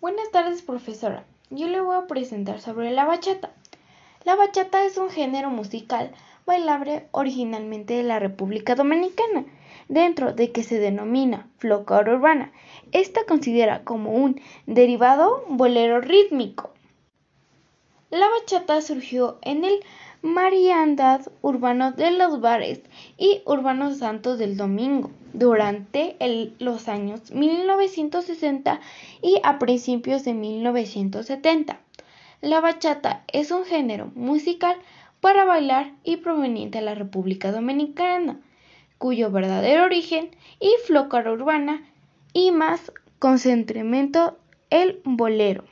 Buenas tardes, profesora. Yo le voy a presentar sobre la bachata. La bachata es un género musical bailable originalmente de la República Dominicana, dentro de que se denomina folclore urbana. Esta considera como un derivado bolero rítmico. La bachata surgió en el Mariandad urbano de los bares y urbanos santos del domingo durante los años 1960 y a principios de 1970. La bachata es un género musical para bailar y proveniente de la República Dominicana, cuyo verdadero origen y flócara urbana y más concentramiento el bolero.